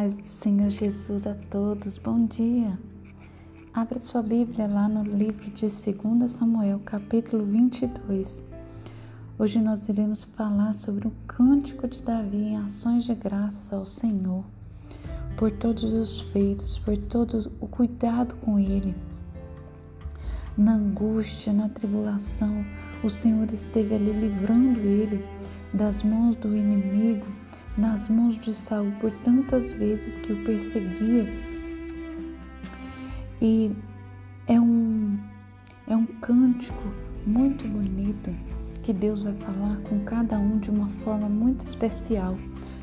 paz do Senhor Jesus a todos, bom dia. Abra sua Bíblia lá no livro de 2 Samuel, capítulo 22. Hoje nós iremos falar sobre o cântico de Davi em ações de graças ao Senhor, por todos os feitos, por todo o cuidado com ele. Na angústia, na tribulação, o Senhor esteve ali livrando ele das mãos do inimigo nas mãos de Saul por tantas vezes que o perseguia. E é um é um cântico muito bonito que Deus vai falar com cada um de uma forma muito especial.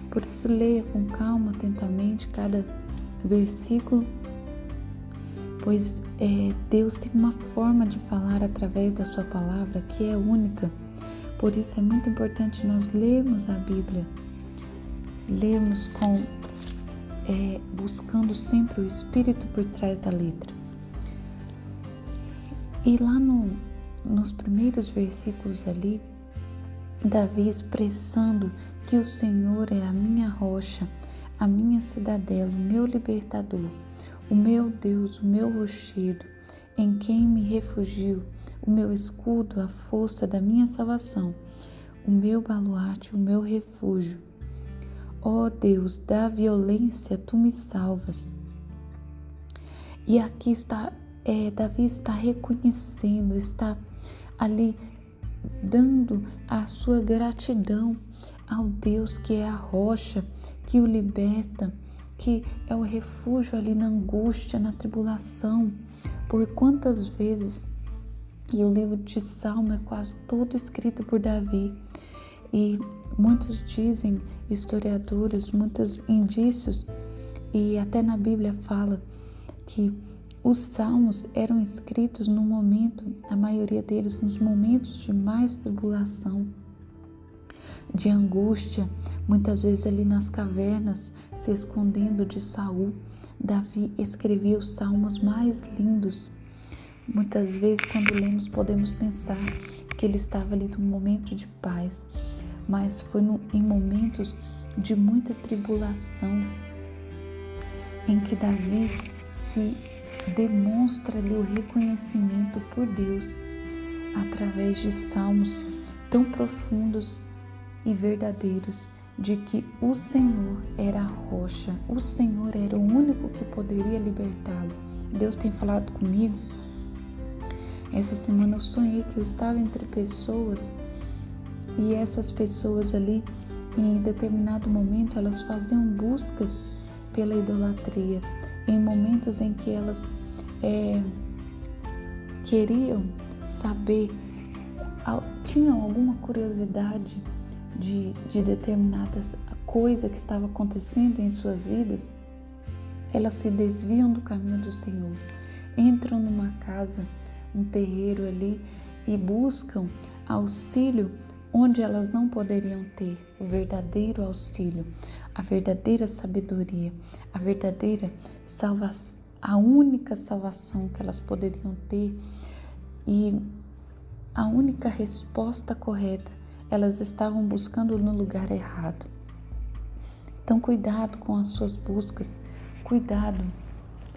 Por isso leia com calma, atentamente cada versículo, pois é, Deus tem uma forma de falar através da sua palavra que é única. Por isso é muito importante nós lermos a Bíblia lermos com é, buscando sempre o Espírito por trás da letra. E lá no, nos primeiros versículos ali, Davi expressando que o Senhor é a minha rocha, a minha cidadela, o meu libertador, o meu Deus, o meu rochedo, em quem me refugio, o meu escudo, a força da minha salvação, o meu baluarte, o meu refúgio. Ó oh Deus, da violência tu me salvas. E aqui está, é, Davi está reconhecendo, está ali dando a sua gratidão ao Deus que é a rocha, que o liberta, que é o refúgio ali na angústia, na tribulação. Por quantas vezes, e o livro de Salmo é quase todo escrito por Davi, e muitos dizem, historiadores, muitos indícios, e até na Bíblia fala que os salmos eram escritos no momento, a maioria deles nos momentos de mais tribulação, de angústia, muitas vezes ali nas cavernas, se escondendo de Saul. Davi escrevia os salmos mais lindos. Muitas vezes, quando lemos, podemos pensar que ele estava ali num momento de paz, mas foi no, em momentos de muita tribulação em que Davi se demonstra ali o reconhecimento por Deus através de salmos tão profundos e verdadeiros de que o Senhor era a rocha, o Senhor era o único que poderia libertá-lo. Deus tem falado comigo. Essa semana eu sonhei que eu estava entre pessoas e essas pessoas ali, em determinado momento, elas faziam buscas pela idolatria, em momentos em que elas é, queriam saber, tinham alguma curiosidade de, de determinada coisa que estava acontecendo em suas vidas, elas se desviam do caminho do Senhor, entram numa casa, um terreiro ali e buscam auxílio onde elas não poderiam ter o verdadeiro auxílio, a verdadeira sabedoria, a verdadeira salvação, a única salvação que elas poderiam ter e a única resposta correta, elas estavam buscando no lugar errado. Então, cuidado com as suas buscas, cuidado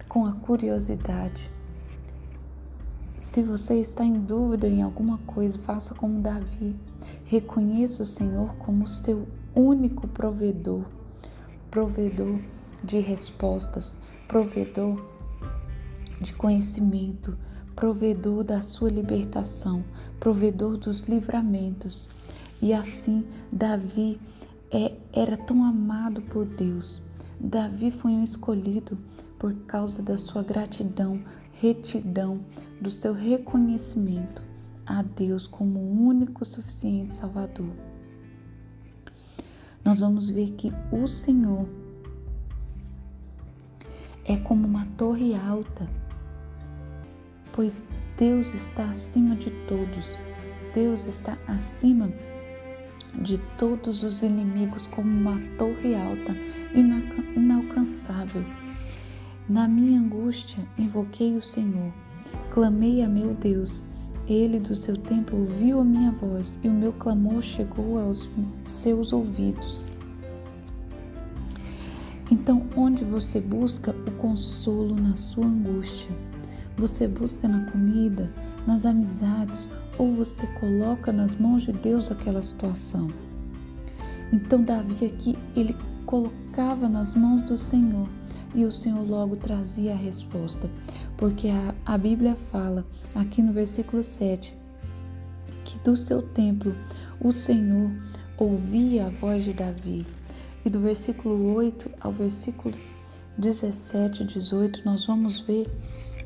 com a curiosidade. Se você está em dúvida em alguma coisa, faça como Davi. Reconheça o Senhor como seu único provedor, provedor de respostas, provedor de conhecimento, provedor da sua libertação, provedor dos livramentos. E assim, Davi é, era tão amado por Deus. Davi foi um escolhido por causa da sua gratidão, retidão, do seu reconhecimento a Deus como o único suficiente Salvador. Nós vamos ver que o Senhor é como uma torre alta, pois Deus está acima de todos, Deus está acima de todos os inimigos, como uma torre alta, inalcançável na minha angústia, invoquei o Senhor, clamei a meu Deus. Ele do seu templo ouviu a minha voz e o meu clamor chegou aos seus ouvidos. Então, onde você busca o consolo na sua angústia? Você busca na comida, nas amizades ou você coloca nas mãos de Deus aquela situação? Então, Davi aqui, ele colocava nas mãos do Senhor e o Senhor logo trazia a resposta, porque a, a Bíblia fala aqui no versículo 7 que do seu templo o Senhor ouvia a voz de Davi. E do versículo 8 ao versículo 17, 18, nós vamos ver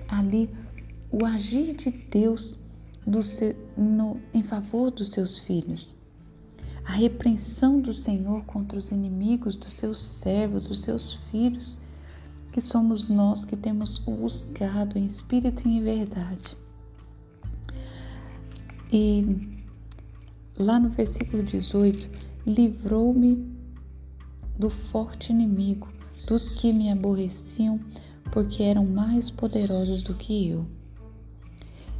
ali o agir de Deus seu, no, em favor dos seus filhos. A repreensão do Senhor contra os inimigos dos seus servos, dos seus filhos, que somos nós que temos o buscado em espírito e em verdade. E lá no versículo 18, livrou-me do forte inimigo, dos que me aborreciam, porque eram mais poderosos do que eu.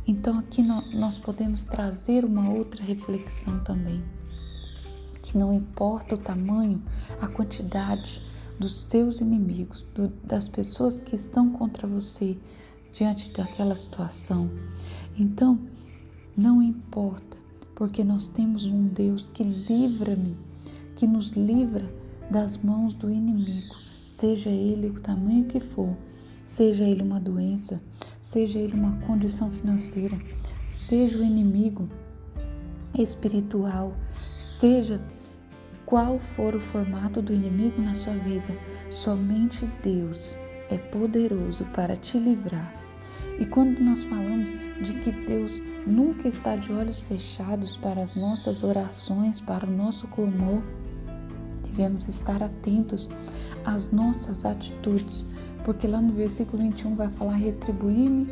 Então aqui nós podemos trazer uma outra reflexão também, que não importa o tamanho, a quantidade dos seus inimigos, do, das pessoas que estão contra você diante daquela situação. Então, não importa, porque nós temos um Deus que livra-me, que nos livra das mãos do inimigo, seja ele o tamanho que for, seja ele uma doença, seja ele uma condição financeira, seja o inimigo espiritual, seja qual for o formato do inimigo na sua vida, somente Deus é poderoso para te livrar. E quando nós falamos de que Deus nunca está de olhos fechados para as nossas orações, para o nosso clamor, devemos estar atentos às nossas atitudes, porque lá no versículo 21 vai falar: retribuir-me,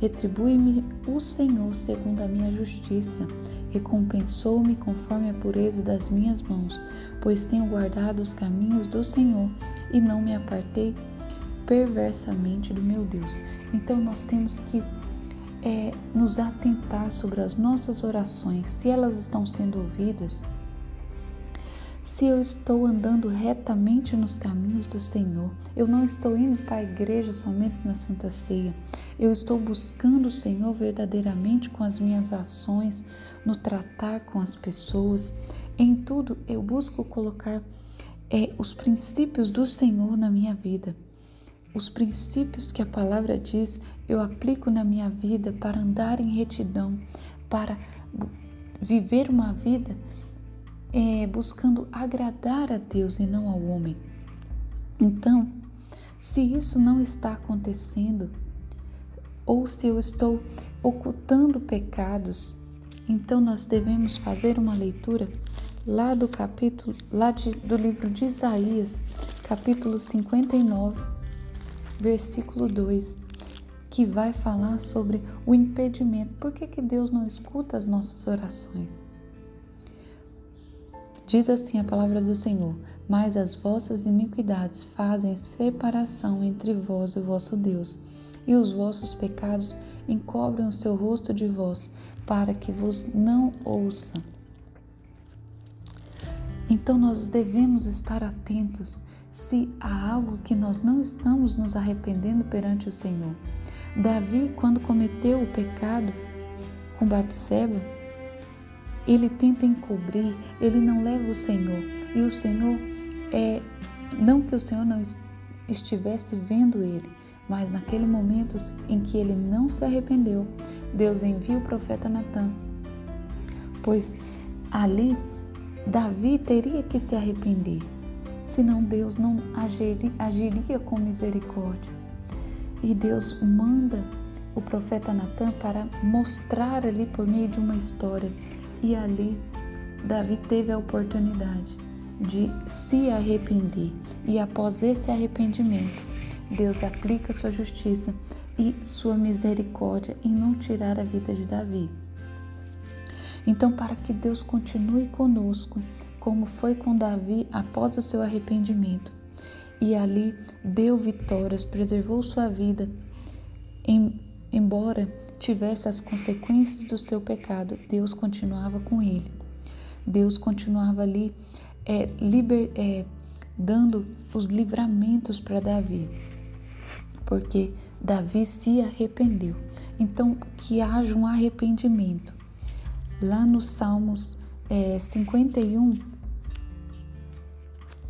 retribui-me o Senhor segundo a minha justiça, recompensou-me conforme a pureza das minhas mãos, pois tenho guardado os caminhos do Senhor e não me apartei perversamente do meu Deus. Então nós temos que é, nos atentar sobre as nossas orações, se elas estão sendo ouvidas se eu estou andando retamente nos caminhos do Senhor, eu não estou indo para a igreja somente na Santa Ceia, eu estou buscando o Senhor verdadeiramente com as minhas ações, no tratar com as pessoas, em tudo eu busco colocar é, os princípios do Senhor na minha vida. Os princípios que a palavra diz, eu aplico na minha vida para andar em retidão, para viver uma vida é, buscando agradar a Deus e não ao homem. Então, se isso não está acontecendo, ou se eu estou ocultando pecados, então nós devemos fazer uma leitura lá do capítulo, lá de, do livro de Isaías, capítulo 59, versículo 2, que vai falar sobre o impedimento. Por que, que Deus não escuta as nossas orações? Diz assim a palavra do Senhor: Mas as vossas iniquidades fazem separação entre vós e o vosso Deus, e os vossos pecados encobrem o seu rosto de vós, para que vos não ouça. Então nós devemos estar atentos se há algo que nós não estamos nos arrependendo perante o Senhor. Davi, quando cometeu o pecado com Batseba, ele tenta encobrir, ele não leva o Senhor. E o Senhor é não que o Senhor não estivesse vendo ele, mas naquele momento em que ele não se arrependeu, Deus envia o profeta Natan. Pois ali Davi teria que se arrepender, senão Deus não agiria, agiria com misericórdia. E Deus manda o profeta Natan para mostrar ali por meio de uma história e ali Davi teve a oportunidade de se arrepender. E após esse arrependimento, Deus aplica sua justiça e sua misericórdia em não tirar a vida de Davi. Então, para que Deus continue conosco, como foi com Davi após o seu arrependimento, e ali deu vitórias, preservou sua vida, em, embora tivesse as consequências do seu pecado, Deus continuava com ele. Deus continuava ali é, liber, é, dando os livramentos para Davi, porque Davi se arrependeu. Então, que haja um arrependimento. Lá nos Salmos é, 51,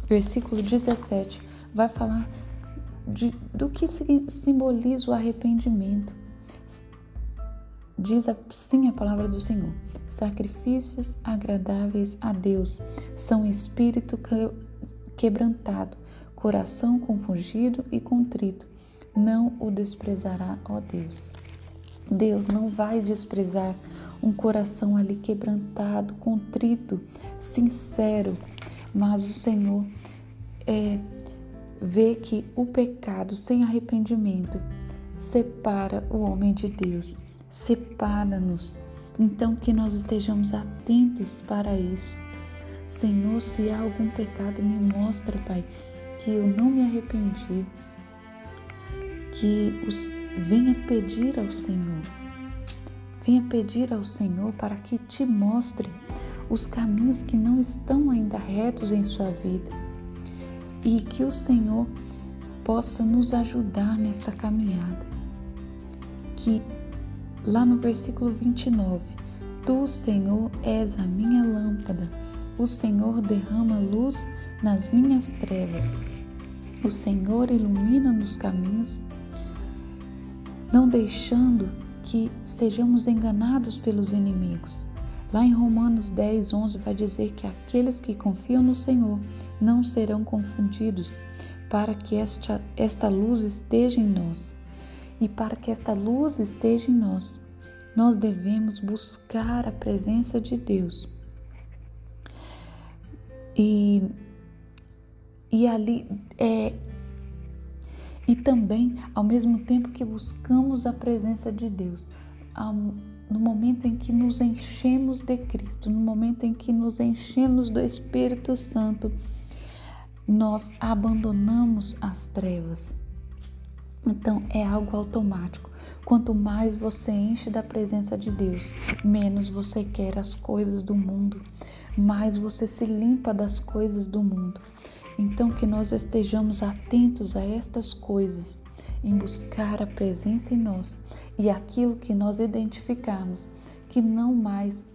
versículo 17, vai falar de, do que simboliza o arrependimento. Diz assim a palavra do Senhor: sacrifícios agradáveis a Deus são espírito quebrantado, coração compungido e contrito. Não o desprezará, ó Deus. Deus não vai desprezar um coração ali quebrantado, contrito, sincero, mas o Senhor é, vê que o pecado sem arrependimento separa o homem de Deus, separa-nos. Então, que nós estejamos atentos para isso. Senhor, se há algum pecado, me mostra, Pai, que eu não me arrependi, que os, venha pedir ao Senhor, venha pedir ao Senhor para que te mostre os caminhos que não estão ainda retos em sua vida e que o Senhor possa nos ajudar nesta caminhada. Que lá no versículo 29, Tu, Senhor, és a minha lâmpada, o Senhor derrama luz nas minhas trevas. O Senhor ilumina nos caminhos, não deixando que sejamos enganados pelos inimigos. Lá em Romanos 10, 11 vai dizer que aqueles que confiam no Senhor não serão confundidos, para que esta, esta luz esteja em nós. E para que esta luz esteja em nós, nós devemos buscar a presença de Deus. E, e ali é, e também, ao mesmo tempo que buscamos a presença de Deus, no momento em que nos enchemos de Cristo, no momento em que nos enchemos do Espírito Santo, nós abandonamos as trevas. Então é algo automático. Quanto mais você enche da presença de Deus, menos você quer as coisas do mundo, mais você se limpa das coisas do mundo. Então que nós estejamos atentos a estas coisas em buscar a presença em nós e aquilo que nós identificarmos que não mais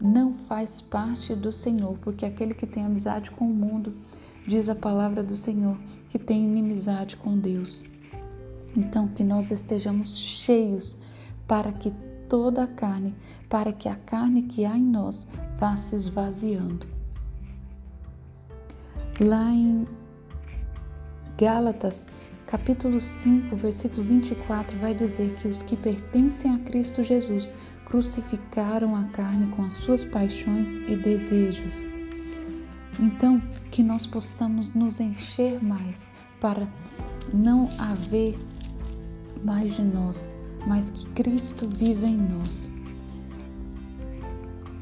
não faz parte do Senhor, porque aquele que tem amizade com o mundo, diz a palavra do Senhor, que tem inimizade com Deus. Então, que nós estejamos cheios para que toda a carne, para que a carne que há em nós vá se esvaziando. Lá em Gálatas capítulo 5, versículo 24, vai dizer que os que pertencem a Cristo Jesus crucificaram a carne com as suas paixões e desejos. Então, que nós possamos nos encher mais para não haver mais de nós, mas que Cristo viva em nós.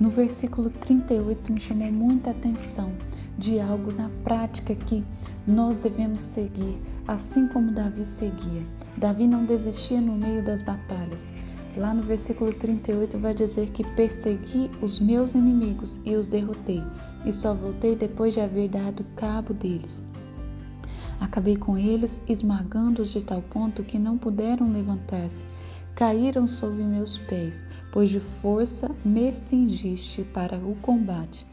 No versículo 38 me chamou muita atenção de algo na prática que nós devemos seguir, assim como Davi seguia. Davi não desistia no meio das batalhas. Lá no versículo 38 vai dizer que persegui os meus inimigos e os derrotei, e só voltei depois de haver dado cabo deles. Acabei com eles, esmagando-os de tal ponto que não puderam levantar-se. Caíram sob meus pés, pois de força me cingiste para o combate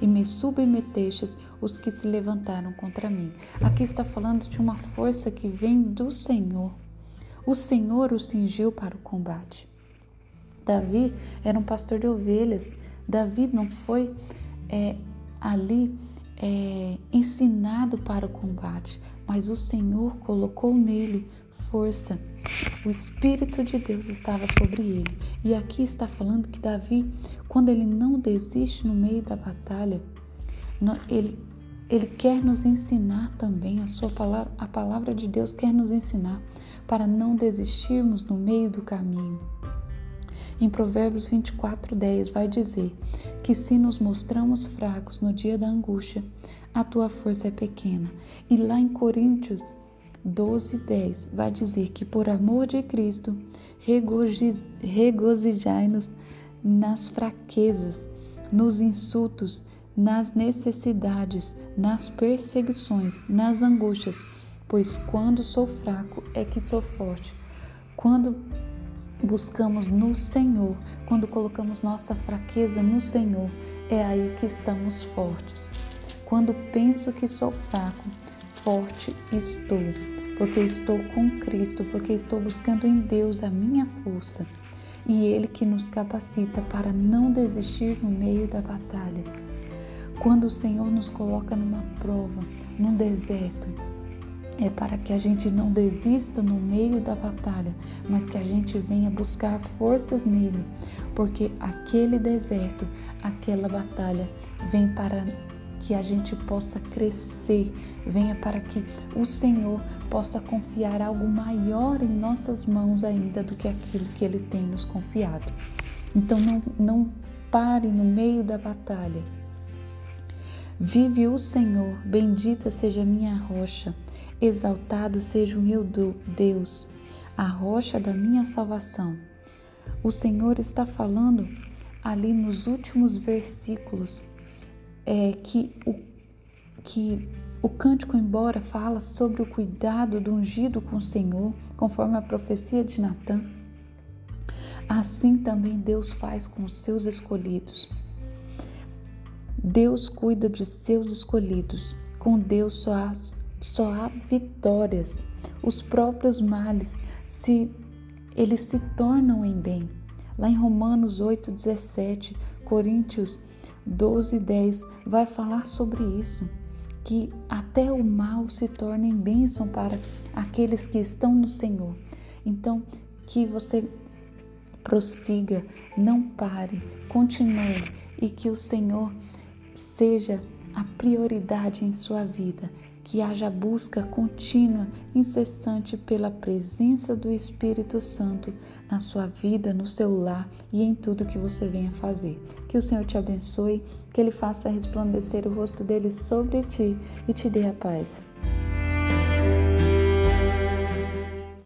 e me submetestes os que se levantaram contra mim. Aqui está falando de uma força que vem do Senhor. O Senhor o cingiu para o combate. Davi era um pastor de ovelhas. Davi não foi é, ali é, ensinado para o combate, mas o Senhor colocou nele força. O Espírito de Deus estava sobre ele. E aqui está falando que Davi, quando ele não desiste no meio da batalha, ele, ele quer nos ensinar também, a sua palavra, a palavra de Deus quer nos ensinar para não desistirmos no meio do caminho. Em Provérbios 24, 10 vai dizer que se nos mostramos fracos no dia da angústia, a tua força é pequena. E lá em Coríntios 12, 10 vai dizer que por amor de Cristo regozijai-nos nas fraquezas, nos insultos, nas necessidades, nas perseguições, nas angústias, pois quando sou fraco é que sou forte. Quando buscamos no Senhor, quando colocamos nossa fraqueza no Senhor, é aí que estamos fortes. Quando penso que sou fraco, forte estou, porque estou com Cristo, porque estou buscando em Deus a minha força e Ele que nos capacita para não desistir no meio da batalha. Quando o Senhor nos coloca numa prova, num deserto, é para que a gente não desista no meio da batalha, mas que a gente venha buscar forças nele, porque aquele deserto, aquela batalha vem para que a gente possa crescer, venha para que o Senhor possa confiar algo maior em nossas mãos ainda do que aquilo que Ele tem nos confiado. Então não, não pare no meio da batalha. Vive o Senhor, bendita seja minha rocha, exaltado seja o meu Deus, a rocha da minha salvação. O Senhor está falando ali nos últimos versículos é, que o que o cântico, embora fala sobre o cuidado do ungido com o Senhor, conforme a profecia de Natã, assim também Deus faz com os seus escolhidos. Deus cuida de seus escolhidos. Com Deus só há, só há vitórias. Os próprios males se eles se tornam em bem. Lá em Romanos 8:17, Coríntios 12:10 vai falar sobre isso que até o mal se torne bênção para aqueles que estão no Senhor. Então, que você prossiga, não pare, continue e que o Senhor seja a prioridade em sua vida que haja busca contínua, incessante pela presença do Espírito Santo na sua vida, no seu lar e em tudo que você venha fazer. Que o Senhor te abençoe, que Ele faça resplandecer o rosto dele sobre ti e te dê a paz.